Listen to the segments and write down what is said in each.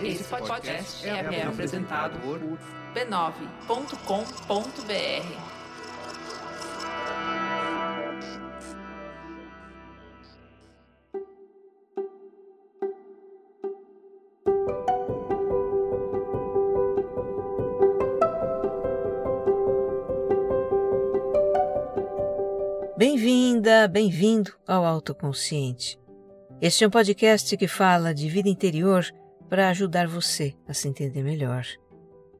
Esse podcast é, é apresentado por b9.com.br. Bem-vinda, bem-vindo ao Autoconsciente. Este é um podcast que fala de vida interior para ajudar você a se entender melhor.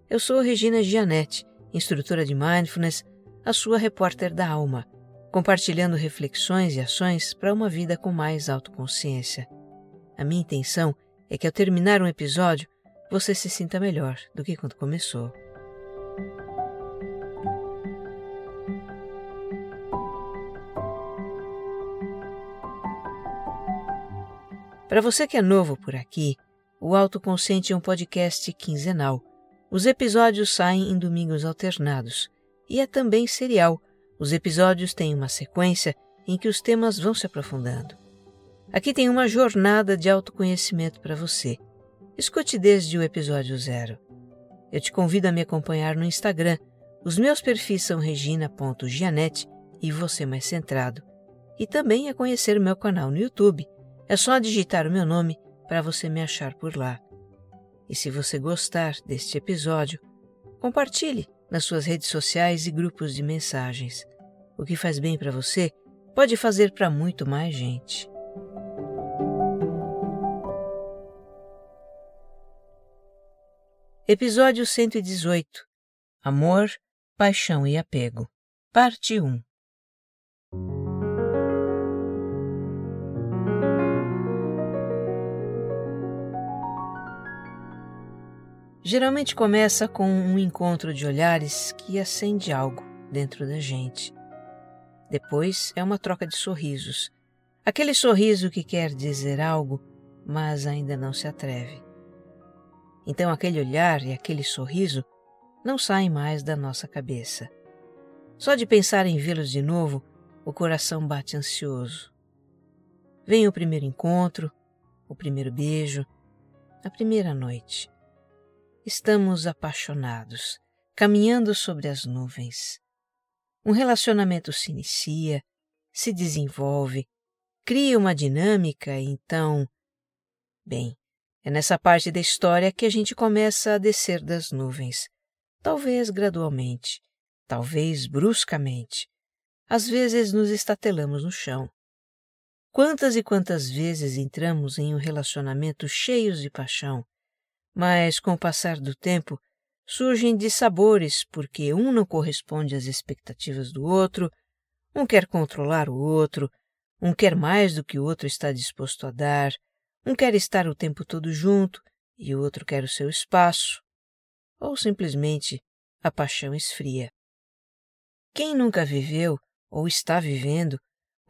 Eu sou Regina Gianetti, instrutora de Mindfulness, a sua repórter da alma, compartilhando reflexões e ações para uma vida com mais autoconsciência. A minha intenção é que ao terminar um episódio, você se sinta melhor do que quando começou. Para você que é novo por aqui, o Autoconsciente é um podcast quinzenal. Os episódios saem em domingos alternados e é também serial. Os episódios têm uma sequência em que os temas vão se aprofundando. Aqui tem uma jornada de autoconhecimento para você. Escute desde o episódio zero. Eu te convido a me acompanhar no Instagram. Os meus perfis são regina.gianete e você mais centrado. E também a conhecer o meu canal no YouTube é só digitar o meu nome para você me achar por lá. E se você gostar deste episódio, compartilhe nas suas redes sociais e grupos de mensagens. O que faz bem para você pode fazer para muito mais gente. Episódio 118 Amor, Paixão e Apego Parte 1 Geralmente começa com um encontro de olhares que acende algo dentro da gente. Depois é uma troca de sorrisos. Aquele sorriso que quer dizer algo, mas ainda não se atreve. Então aquele olhar e aquele sorriso não saem mais da nossa cabeça. Só de pensar em vê-los de novo, o coração bate ansioso. Vem o primeiro encontro, o primeiro beijo, a primeira noite. Estamos apaixonados, caminhando sobre as nuvens. Um relacionamento se inicia, se desenvolve, cria uma dinâmica e então. Bem, é nessa parte da história que a gente começa a descer das nuvens. Talvez gradualmente, talvez bruscamente. Às vezes nos estatelamos no chão. Quantas e quantas vezes entramos em um relacionamento cheios de paixão, mas com o passar do tempo surgem dissabores porque um não corresponde às expectativas do outro, um quer controlar o outro, um quer mais do que o outro está disposto a dar, um quer estar o tempo todo junto e o outro quer o seu espaço, ou simplesmente a paixão esfria. Quem nunca viveu ou está vivendo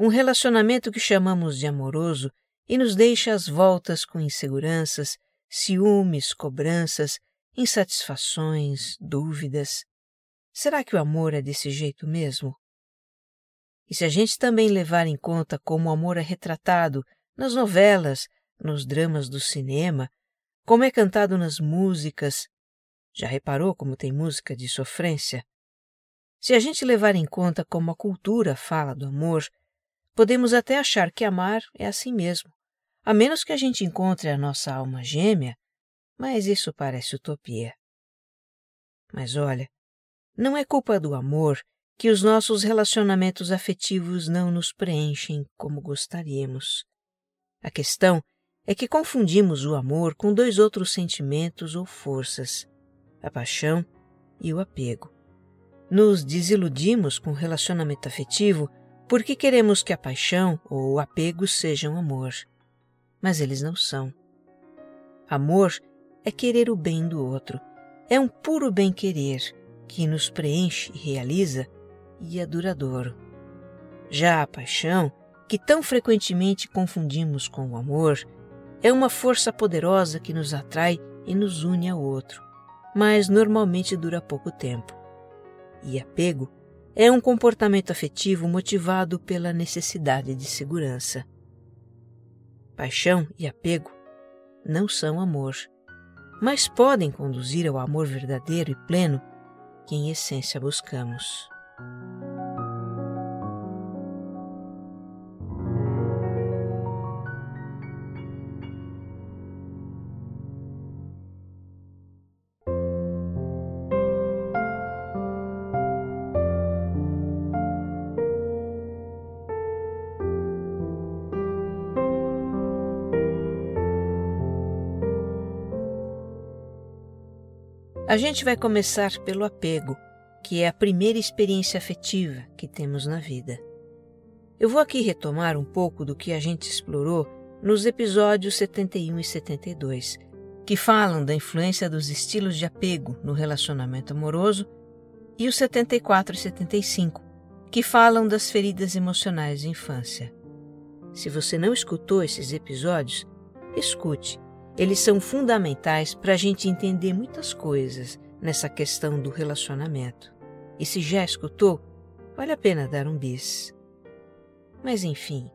um relacionamento que chamamos de amoroso e nos deixa às voltas com inseguranças, ciúmes, cobranças, insatisfações, dúvidas. Será que o amor é desse jeito mesmo? E se a gente também levar em conta como o amor é retratado nas novelas, nos dramas do cinema, como é cantado nas músicas, já reparou como tem música de sofrência? Se a gente levar em conta como a cultura fala do amor, podemos até achar que amar é assim mesmo a menos que a gente encontre a nossa alma gêmea, mas isso parece utopia. Mas olha, não é culpa do amor que os nossos relacionamentos afetivos não nos preenchem como gostaríamos. A questão é que confundimos o amor com dois outros sentimentos ou forças, a paixão e o apego. Nos desiludimos com o relacionamento afetivo porque queremos que a paixão ou o apego sejam amor mas eles não são. Amor é querer o bem do outro, é um puro bem-querer que nos preenche e realiza e é duradouro. Já a paixão, que tão frequentemente confundimos com o amor, é uma força poderosa que nos atrai e nos une ao outro, mas normalmente dura pouco tempo. E apego é um comportamento afetivo motivado pela necessidade de segurança. Paixão e apego não são amor. mas podem conduzir ao amor verdadeiro e pleno que em essência buscamos. A gente vai começar pelo apego, que é a primeira experiência afetiva que temos na vida. Eu vou aqui retomar um pouco do que a gente explorou nos episódios 71 e 72, que falam da influência dos estilos de apego no relacionamento amoroso, e os 74 e 75, que falam das feridas emocionais de infância. Se você não escutou esses episódios, escute eles são fundamentais para a gente entender muitas coisas nessa questão do relacionamento. E se já escutou, vale a pena dar um bis. Mas enfim,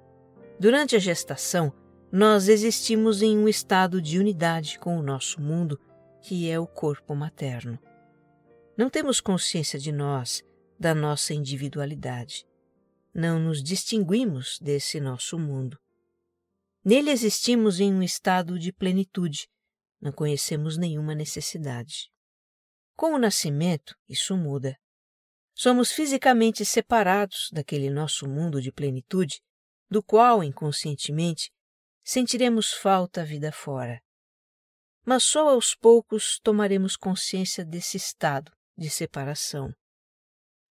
durante a gestação, nós existimos em um estado de unidade com o nosso mundo, que é o corpo materno. Não temos consciência de nós, da nossa individualidade. Não nos distinguimos desse nosso mundo. Nele existimos em um estado de plenitude, não conhecemos nenhuma necessidade. Com o nascimento, isso muda. Somos fisicamente separados daquele nosso mundo de plenitude, do qual, inconscientemente, sentiremos falta a vida fora. Mas só aos poucos tomaremos consciência desse estado de separação.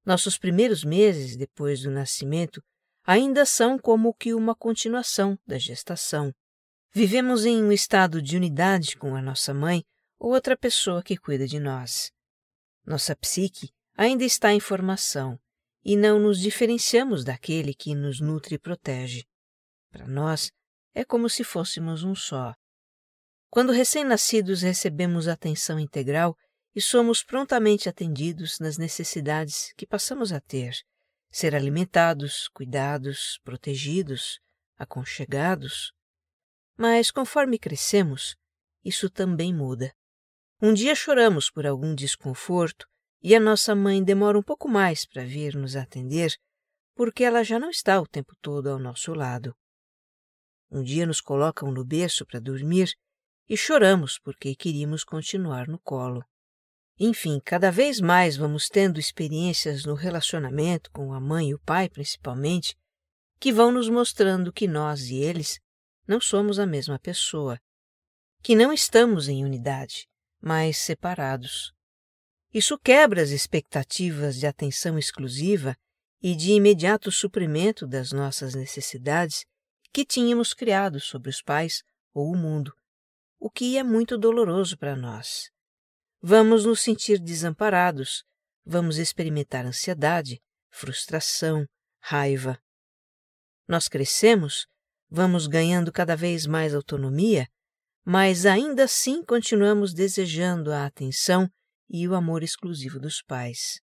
Nossos primeiros meses depois do nascimento ainda são como que uma continuação da gestação. Vivemos em um estado de unidade com a nossa mãe ou outra pessoa que cuida de nós. Nossa psique ainda está em formação e não nos diferenciamos daquele que nos nutre e protege. Para nós, é como se fôssemos um só. Quando recém-nascidos recebemos atenção integral e somos prontamente atendidos nas necessidades que passamos a ter ser alimentados, cuidados, protegidos, aconchegados. Mas conforme crescemos, isso também muda. Um dia choramos por algum desconforto e a nossa mãe demora um pouco mais para vir nos atender, porque ela já não está o tempo todo ao nosso lado. Um dia nos colocam no berço para dormir e choramos porque queríamos continuar no colo. Enfim, cada vez mais vamos tendo experiências no relacionamento com a mãe e o pai, principalmente, que vão nos mostrando que nós e eles não somos a mesma pessoa, que não estamos em unidade, mas separados. Isso quebra as expectativas de atenção exclusiva e de imediato suprimento das nossas necessidades que tínhamos criado sobre os pais ou o mundo, o que é muito doloroso para nós. Vamos nos sentir desamparados, vamos experimentar ansiedade, frustração, raiva. Nós crescemos, vamos ganhando cada vez mais autonomia, mas ainda assim continuamos desejando a atenção e o amor exclusivo dos pais.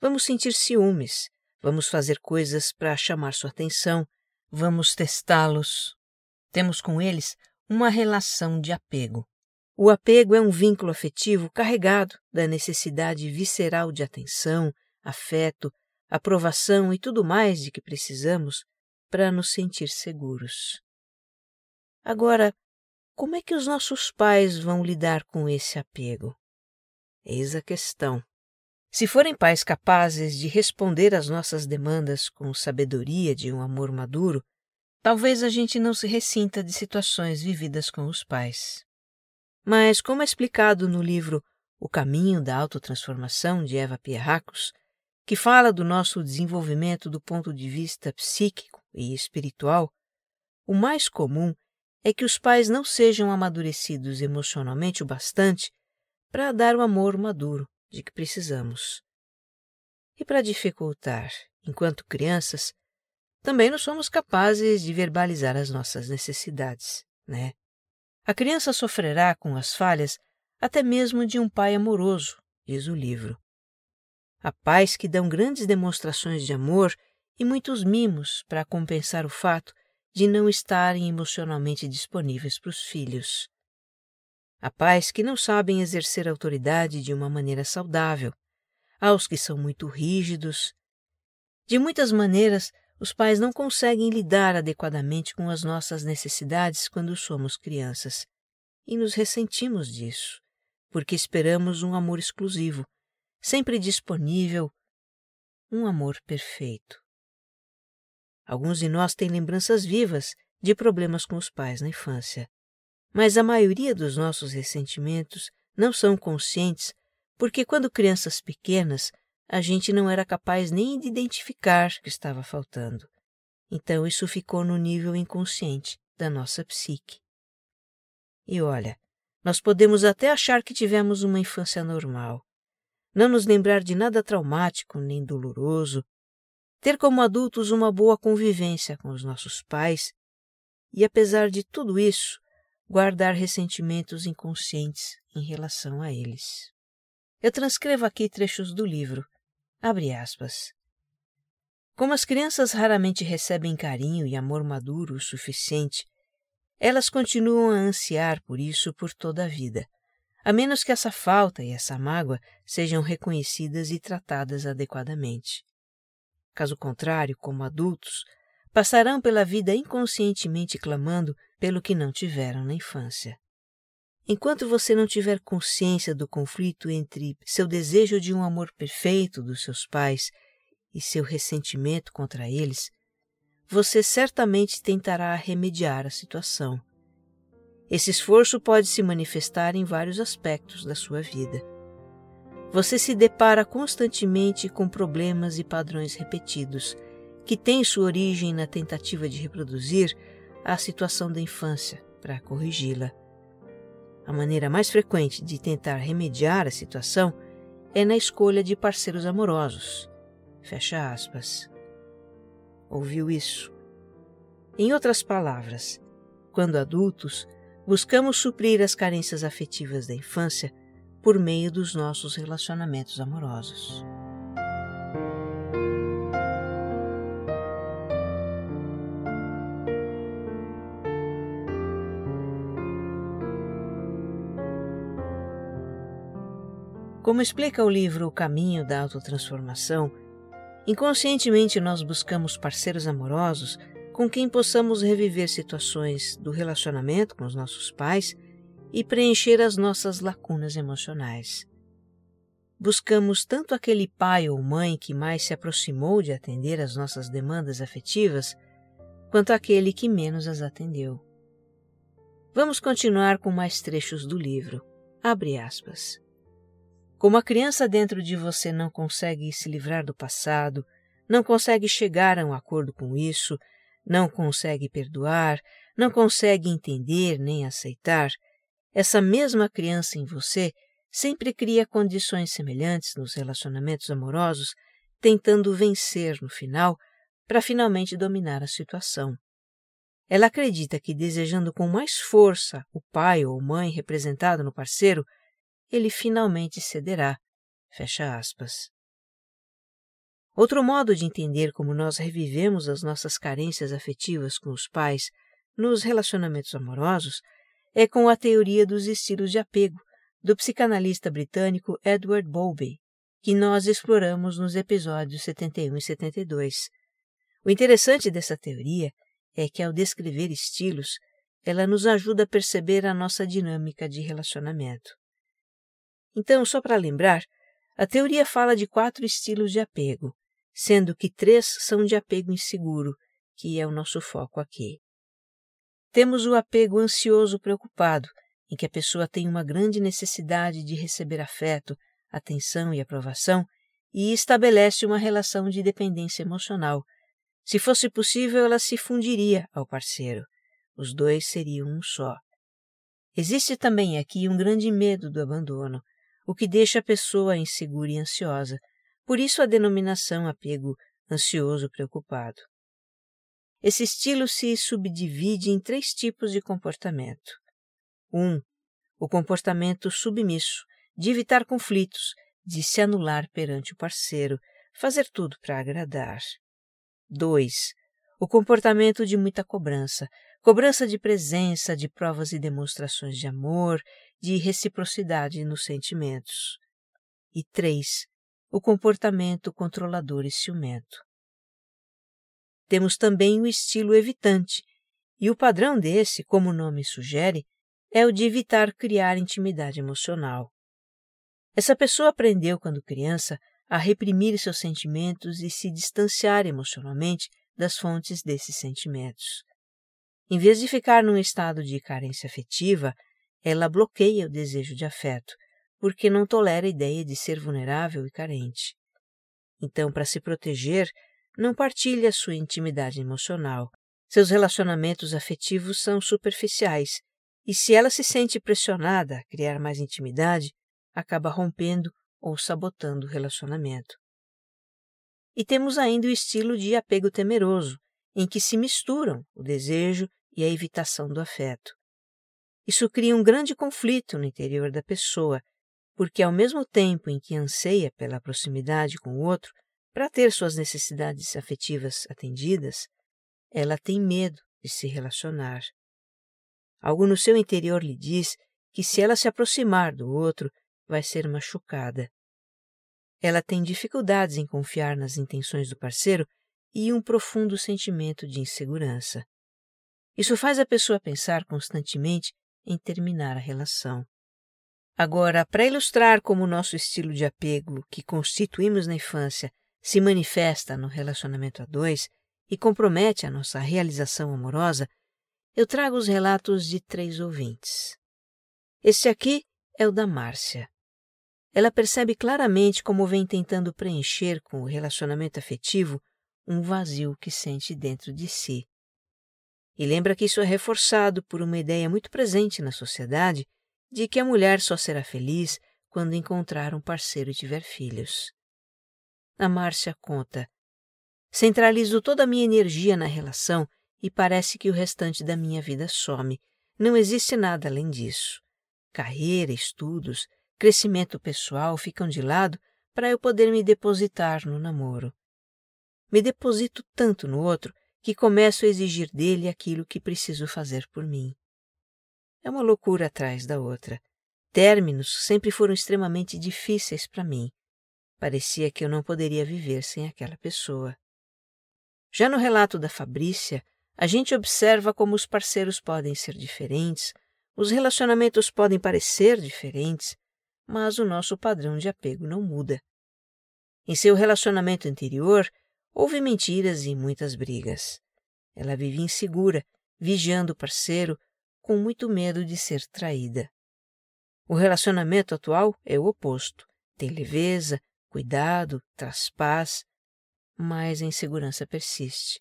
Vamos sentir ciúmes, vamos fazer coisas para chamar sua atenção, vamos testá-los. Temos com eles uma relação de apego. O apego é um vínculo afetivo carregado da necessidade visceral de atenção, afeto, aprovação e tudo mais de que precisamos para nos sentir seguros. Agora, como é que os nossos pais vão lidar com esse apego? Eis a questão. Se forem pais capazes de responder às nossas demandas com sabedoria de um amor maduro, talvez a gente não se ressinta de situações vividas com os pais. Mas, como é explicado no livro O Caminho da Autotransformação de Eva Pierracos, que fala do nosso desenvolvimento do ponto de vista psíquico e espiritual, o mais comum é que os pais não sejam amadurecidos emocionalmente o bastante para dar o amor maduro de que precisamos. E para dificultar, enquanto crianças, também não somos capazes de verbalizar as nossas necessidades, né? A criança sofrerá com as falhas até mesmo de um pai amoroso, diz o livro. Há pais que dão grandes demonstrações de amor e muitos mimos para compensar o fato de não estarem emocionalmente disponíveis para os filhos. Há pais que não sabem exercer autoridade de uma maneira saudável. Há os que são muito rígidos. De muitas maneiras, os pais não conseguem lidar adequadamente com as nossas necessidades quando somos crianças. E nos ressentimos disso, porque esperamos um amor exclusivo, sempre disponível, um amor perfeito. Alguns de nós têm lembranças vivas de problemas com os pais na infância. Mas a maioria dos nossos ressentimentos não são conscientes porque, quando crianças pequenas, a gente não era capaz nem de identificar o que estava faltando. Então isso ficou no nível inconsciente da nossa psique. E olha, nós podemos até achar que tivemos uma infância normal, não nos lembrar de nada traumático nem doloroso, ter como adultos uma boa convivência com os nossos pais e, apesar de tudo isso, guardar ressentimentos inconscientes em relação a eles. Eu transcrevo aqui trechos do livro. Abre aspas. Como as crianças raramente recebem carinho e amor maduro o suficiente, elas continuam a ansiar por isso por toda a vida, a menos que essa falta e essa mágoa sejam reconhecidas e tratadas adequadamente. Caso contrário, como adultos, passarão pela vida inconscientemente clamando pelo que não tiveram na infância. Enquanto você não tiver consciência do conflito entre seu desejo de um amor perfeito dos seus pais e seu ressentimento contra eles, você certamente tentará remediar a situação. Esse esforço pode se manifestar em vários aspectos da sua vida. Você se depara constantemente com problemas e padrões repetidos que tem sua origem na tentativa de reproduzir a situação da infância para corrigi-la. A maneira mais frequente de tentar remediar a situação é na escolha de parceiros amorosos. Fecha aspas. Ouviu isso? Em outras palavras, quando adultos, buscamos suprir as carências afetivas da infância por meio dos nossos relacionamentos amorosos. Como explica o livro O Caminho da Autotransformação, inconscientemente nós buscamos parceiros amorosos com quem possamos reviver situações do relacionamento com os nossos pais e preencher as nossas lacunas emocionais. Buscamos tanto aquele pai ou mãe que mais se aproximou de atender às nossas demandas afetivas, quanto aquele que menos as atendeu. Vamos continuar com mais trechos do livro. Abre aspas. Como a criança dentro de você não consegue se livrar do passado, não consegue chegar a um acordo com isso, não consegue perdoar, não consegue entender nem aceitar, essa mesma criança em você sempre cria condições semelhantes nos relacionamentos amorosos, tentando vencer no final para finalmente dominar a situação. Ela acredita que desejando com mais força o pai ou mãe representado no parceiro, ele finalmente cederá. Fecha aspas. Outro modo de entender como nós revivemos as nossas carências afetivas com os pais nos relacionamentos amorosos é com a teoria dos estilos de apego do psicanalista britânico Edward Bowlby, que nós exploramos nos episódios 71 e 72. O interessante dessa teoria é que, ao descrever estilos, ela nos ajuda a perceber a nossa dinâmica de relacionamento. Então, só para lembrar, a teoria fala de quatro estilos de apego, sendo que três são de apego inseguro, que é o nosso foco aqui. Temos o apego ansioso preocupado, em que a pessoa tem uma grande necessidade de receber afeto, atenção e aprovação e estabelece uma relação de dependência emocional. Se fosse possível, ela se fundiria ao parceiro. Os dois seriam um só. Existe também aqui um grande medo do abandono, o que deixa a pessoa insegura e ansiosa, por isso a denominação apego ansioso preocupado. Esse estilo se subdivide em três tipos de comportamento. 1. Um, o comportamento submisso, de evitar conflitos, de se anular perante o parceiro, fazer tudo para agradar. 2. O comportamento de muita cobrança, cobrança de presença, de provas e demonstrações de amor, de reciprocidade nos sentimentos. E três, o comportamento controlador e ciumento. Temos também o estilo evitante, e o padrão desse, como o nome sugere, é o de evitar criar intimidade emocional. Essa pessoa aprendeu, quando criança, a reprimir seus sentimentos e se distanciar emocionalmente das fontes desses sentimentos. Em vez de ficar num estado de carência afetiva, ela bloqueia o desejo de afeto, porque não tolera a ideia de ser vulnerável e carente. Então, para se proteger, não partilha sua intimidade emocional. Seus relacionamentos afetivos são superficiais, e se ela se sente pressionada a criar mais intimidade, acaba rompendo ou sabotando o relacionamento. E temos ainda o estilo de apego temeroso, em que se misturam o desejo e a evitação do afeto. Isso cria um grande conflito no interior da pessoa, porque ao mesmo tempo em que anseia pela proximidade com o outro para ter suas necessidades afetivas atendidas, ela tem medo de se relacionar. Algo no seu interior lhe diz que se ela se aproximar do outro, vai ser machucada. Ela tem dificuldades em confiar nas intenções do parceiro e um profundo sentimento de insegurança. Isso faz a pessoa pensar constantemente em terminar a relação. Agora, para ilustrar como o nosso estilo de apego que constituímos na infância se manifesta no relacionamento a dois e compromete a nossa realização amorosa, eu trago os relatos de três ouvintes. Este aqui é o da Márcia. Ela percebe claramente como vem tentando preencher com o relacionamento afetivo um vazio que sente dentro de si. E lembra que isso é reforçado por uma ideia muito presente na sociedade de que a mulher só será feliz quando encontrar um parceiro e tiver filhos. A Márcia conta: Centralizo toda a minha energia na relação e parece que o restante da minha vida some. Não existe nada além disso. Carreira, estudos, crescimento pessoal ficam de lado para eu poder me depositar no namoro. Me deposito tanto no outro que começo a exigir dele aquilo que preciso fazer por mim. É uma loucura atrás da outra. Términos sempre foram extremamente difíceis para mim. Parecia que eu não poderia viver sem aquela pessoa. Já no relato da Fabrícia, a gente observa como os parceiros podem ser diferentes, os relacionamentos podem parecer diferentes, mas o nosso padrão de apego não muda. Em seu relacionamento anterior, houve mentiras e muitas brigas. Ela vivia insegura, vigiando o parceiro, com muito medo de ser traída. O relacionamento atual é o oposto. Tem leveza, cuidado, traz paz, mas a insegurança persiste.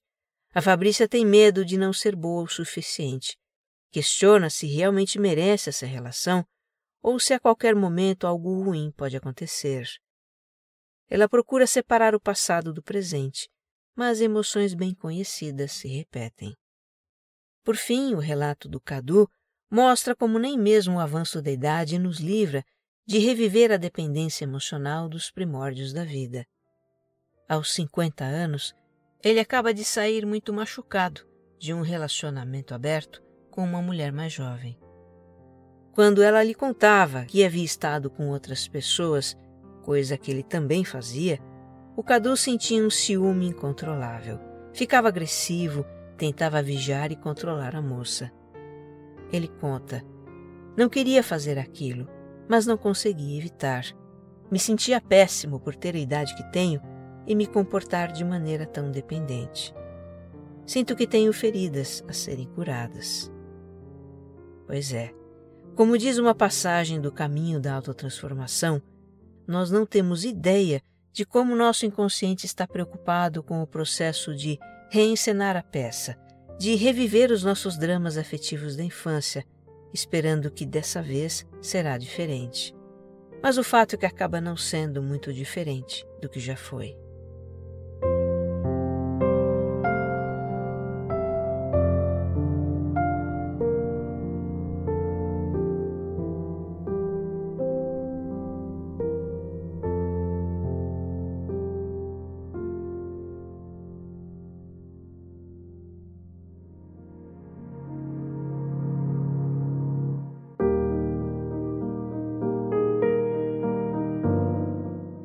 A Fabrícia tem medo de não ser boa o suficiente. Questiona se realmente merece essa relação ou se a qualquer momento algo ruim pode acontecer. Ela procura separar o passado do presente, mas emoções bem conhecidas se repetem. Por fim, o relato do Cadu mostra como nem mesmo o avanço da idade nos livra de reviver a dependência emocional dos primórdios da vida. Aos 50 anos, ele acaba de sair muito machucado de um relacionamento aberto com uma mulher mais jovem. Quando ela lhe contava que havia estado com outras pessoas, coisa que ele também fazia, o Cadu sentia um ciúme incontrolável. Ficava agressivo, tentava vigiar e controlar a moça. Ele conta: Não queria fazer aquilo, mas não conseguia evitar. Me sentia péssimo por ter a idade que tenho e me comportar de maneira tão dependente. Sinto que tenho feridas a serem curadas. Pois é, como diz uma passagem do caminho da autotransformação, nós não temos ideia de como nosso inconsciente está preocupado com o processo de reencenar a peça, de reviver os nossos dramas afetivos da infância, esperando que dessa vez será diferente. Mas o fato é que acaba não sendo muito diferente do que já foi.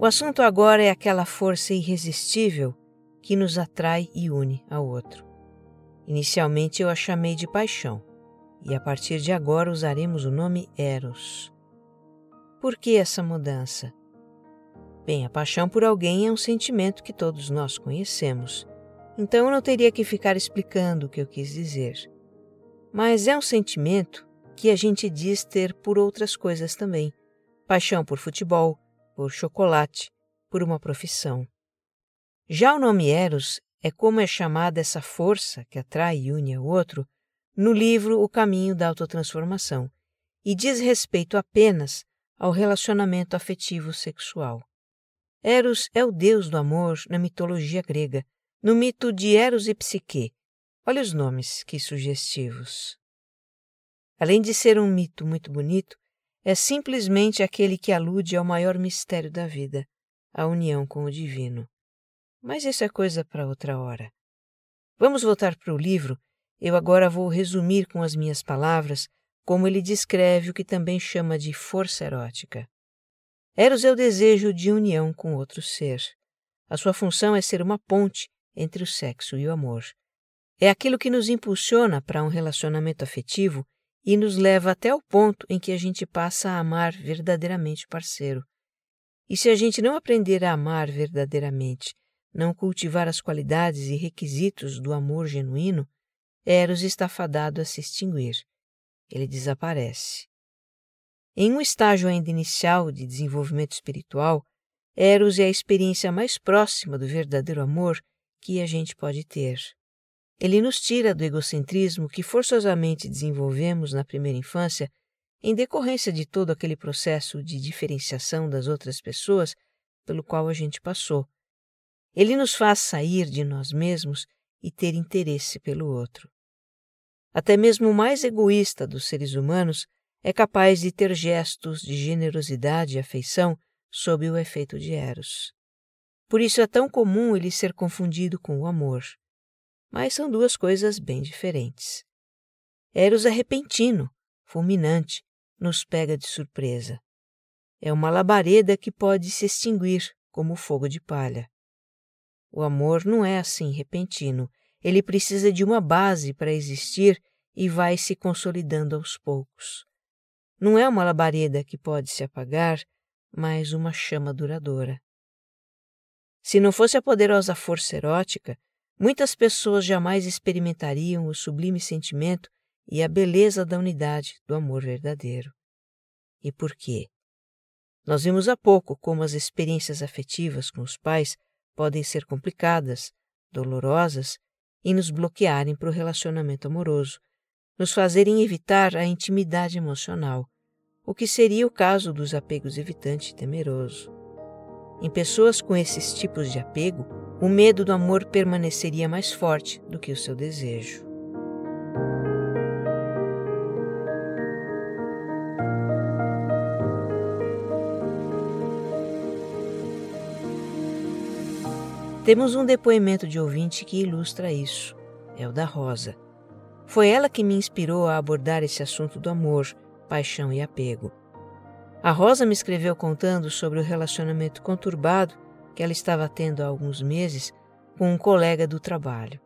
O assunto agora é aquela força irresistível que nos atrai e une ao outro. Inicialmente eu a chamei de paixão, e a partir de agora usaremos o nome Eros. Por que essa mudança? Bem, a paixão por alguém é um sentimento que todos nós conhecemos, então eu não teria que ficar explicando o que eu quis dizer. Mas é um sentimento que a gente diz ter por outras coisas também: paixão por futebol, por chocolate, por uma profissão. Já o nome Eros é como é chamada essa força que atrai e une ao outro no livro O Caminho da Autotransformação e diz respeito apenas ao relacionamento afetivo sexual. Eros é o deus do amor na mitologia grega, no mito de Eros e Psique. Olha os nomes que sugestivos. Além de ser um mito muito bonito, é simplesmente aquele que alude ao maior mistério da vida, a união com o divino. Mas isso é coisa para outra hora. Vamos voltar para o livro. Eu agora vou resumir com as minhas palavras como ele descreve o que também chama de força erótica. Eros é o desejo de união com outro ser. A sua função é ser uma ponte entre o sexo e o amor. É aquilo que nos impulsiona para um relacionamento afetivo e nos leva até o ponto em que a gente passa a amar verdadeiramente o parceiro. E se a gente não aprender a amar verdadeiramente, não cultivar as qualidades e requisitos do amor genuíno, Eros está fadado a se extinguir ele desaparece. Em um estágio ainda inicial de desenvolvimento espiritual, Eros é a experiência mais próxima do verdadeiro amor que a gente pode ter. Ele nos tira do egocentrismo que forçosamente desenvolvemos na primeira infância em decorrência de todo aquele processo de diferenciação das outras pessoas pelo qual a gente passou. Ele nos faz sair de nós mesmos e ter interesse pelo outro. Até mesmo o mais egoísta dos seres humanos é capaz de ter gestos de generosidade e afeição sob o efeito de Eros. Por isso é tão comum ele ser confundido com o amor. Mas são duas coisas bem diferentes. Eros é repentino, fulminante, nos pega de surpresa. É uma labareda que pode se extinguir como fogo de palha. O amor não é assim repentino, ele precisa de uma base para existir e vai se consolidando aos poucos. Não é uma labareda que pode se apagar, mas uma chama duradoura. Se não fosse a poderosa força erótica, muitas pessoas jamais experimentariam o sublime sentimento e a beleza da unidade do amor verdadeiro. E por quê? Nós vimos há pouco como as experiências afetivas com os pais podem ser complicadas, dolorosas e nos bloquearem para o relacionamento amoroso, nos fazerem evitar a intimidade emocional, o que seria o caso dos apegos evitante e temeroso. Em pessoas com esses tipos de apego, o medo do amor permaneceria mais forte do que o seu desejo. Temos um depoimento de ouvinte que ilustra isso. É o da Rosa. Foi ela que me inspirou a abordar esse assunto do amor, paixão e apego. A Rosa me escreveu contando sobre o relacionamento conturbado que ela estava tendo há alguns meses com um colega do trabalho.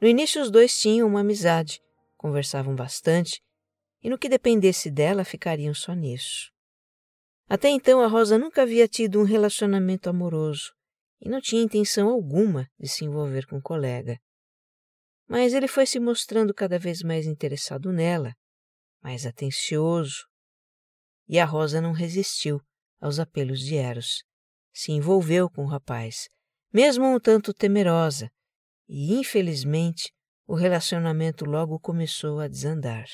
No início, os dois tinham uma amizade, conversavam bastante e, no que dependesse dela, ficariam só nisso. Até então, a Rosa nunca havia tido um relacionamento amoroso e não tinha intenção alguma de se envolver com o colega. Mas ele foi se mostrando cada vez mais interessado nela, mais atencioso. E a Rosa não resistiu aos apelos de Eros. Se envolveu com o rapaz, mesmo um tanto temerosa, e infelizmente o relacionamento logo começou a desandar.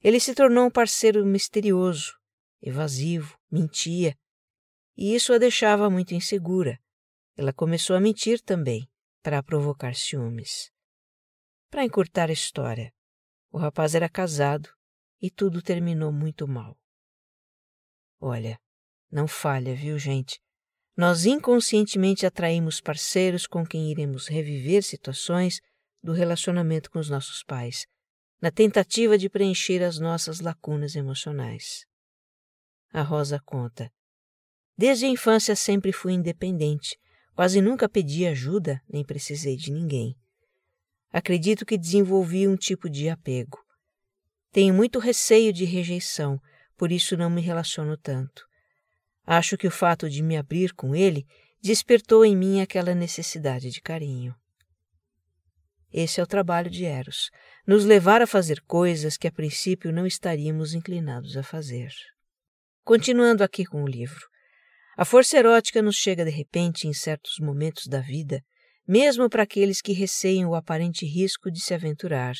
Ele se tornou um parceiro misterioso, evasivo, mentia, e isso a deixava muito insegura. Ela começou a mentir também, para provocar ciúmes. Para encurtar a história, o rapaz era casado e tudo terminou muito mal. Olha, não falha, viu, gente? Nós inconscientemente atraímos parceiros com quem iremos reviver situações do relacionamento com os nossos pais, na tentativa de preencher as nossas lacunas emocionais. A Rosa conta. Desde a infância sempre fui independente, quase nunca pedi ajuda nem precisei de ninguém. Acredito que desenvolvi um tipo de apego. Tenho muito receio de rejeição, por isso não me relaciono tanto. Acho que o fato de me abrir com ele despertou em mim aquela necessidade de carinho. Esse é o trabalho de Eros, nos levar a fazer coisas que a princípio não estaríamos inclinados a fazer. Continuando aqui com o livro. A força erótica nos chega de repente em certos momentos da vida, mesmo para aqueles que receiam o aparente risco de se aventurar,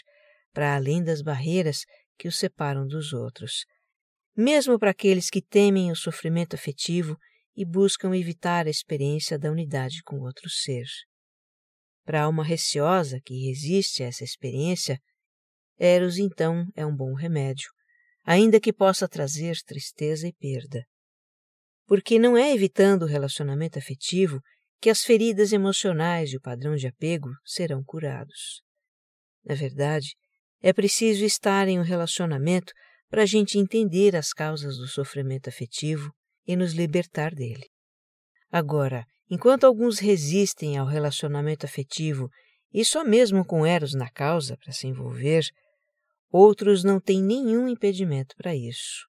para além das barreiras que os separam dos outros. Mesmo para aqueles que temem o sofrimento afetivo e buscam evitar a experiência da unidade com outro ser. Para a alma receosa que resiste a essa experiência, Eros então é um bom remédio, ainda que possa trazer tristeza e perda. Porque não é evitando o relacionamento afetivo que as feridas emocionais e o padrão de apego serão curados. Na verdade, é preciso estar em um relacionamento para a gente entender as causas do sofrimento afetivo e nos libertar dele. Agora, enquanto alguns resistem ao relacionamento afetivo e só mesmo com Eros na causa para se envolver, outros não têm nenhum impedimento para isso.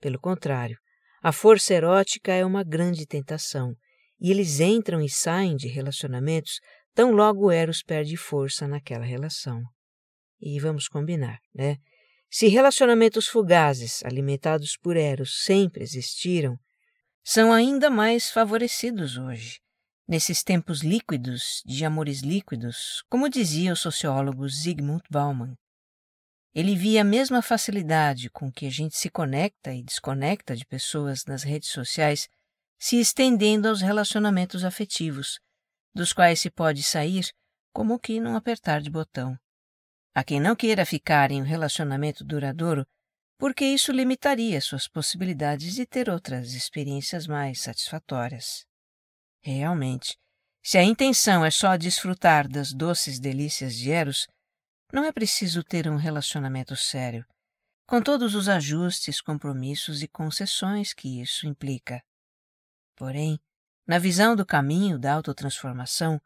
Pelo contrário, a força erótica é uma grande tentação e eles entram e saem de relacionamentos tão logo Eros perde força naquela relação. E vamos combinar, né? Se relacionamentos fugazes, alimentados por Eros, sempre existiram, são ainda mais favorecidos hoje, nesses tempos líquidos de amores líquidos, como dizia o sociólogo Zygmunt Bauman. Ele via a mesma facilidade com que a gente se conecta e desconecta de pessoas nas redes sociais se estendendo aos relacionamentos afetivos, dos quais se pode sair como que num apertar de botão. A quem não queira ficar em um relacionamento duradouro, porque isso limitaria suas possibilidades de ter outras experiências mais satisfatórias. Realmente, se a intenção é só desfrutar das doces delícias de Eros, não é preciso ter um relacionamento sério, com todos os ajustes, compromissos e concessões que isso implica. Porém, na visão do caminho da autotransformação,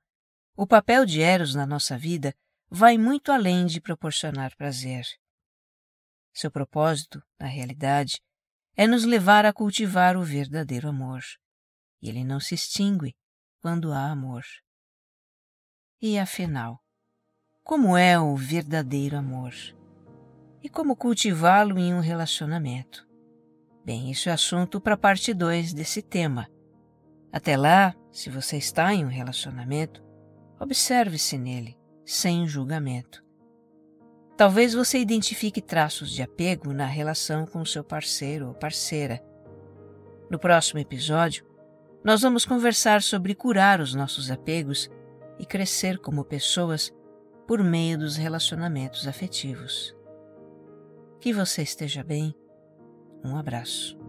o papel de Eros na nossa vida vai muito além de proporcionar prazer. Seu propósito, na realidade, é nos levar a cultivar o verdadeiro amor. E ele não se extingue quando há amor. E afinal, como é o verdadeiro amor? E como cultivá-lo em um relacionamento? Bem, isso é assunto para parte 2 desse tema. Até lá, se você está em um relacionamento, observe-se nele sem julgamento. Talvez você identifique traços de apego na relação com seu parceiro ou parceira. No próximo episódio, nós vamos conversar sobre curar os nossos apegos e crescer como pessoas por meio dos relacionamentos afetivos. Que você esteja bem. Um abraço.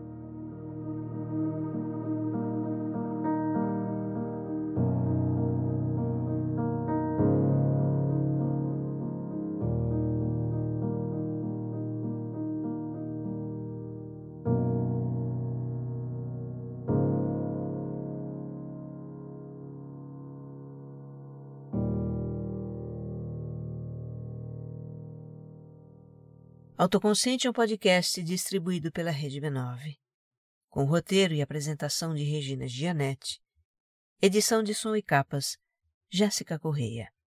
Autoconsciente é um podcast distribuído pela Rede B9, com roteiro e apresentação de Regina Gianetti, edição de som e capas, Jéssica Correia.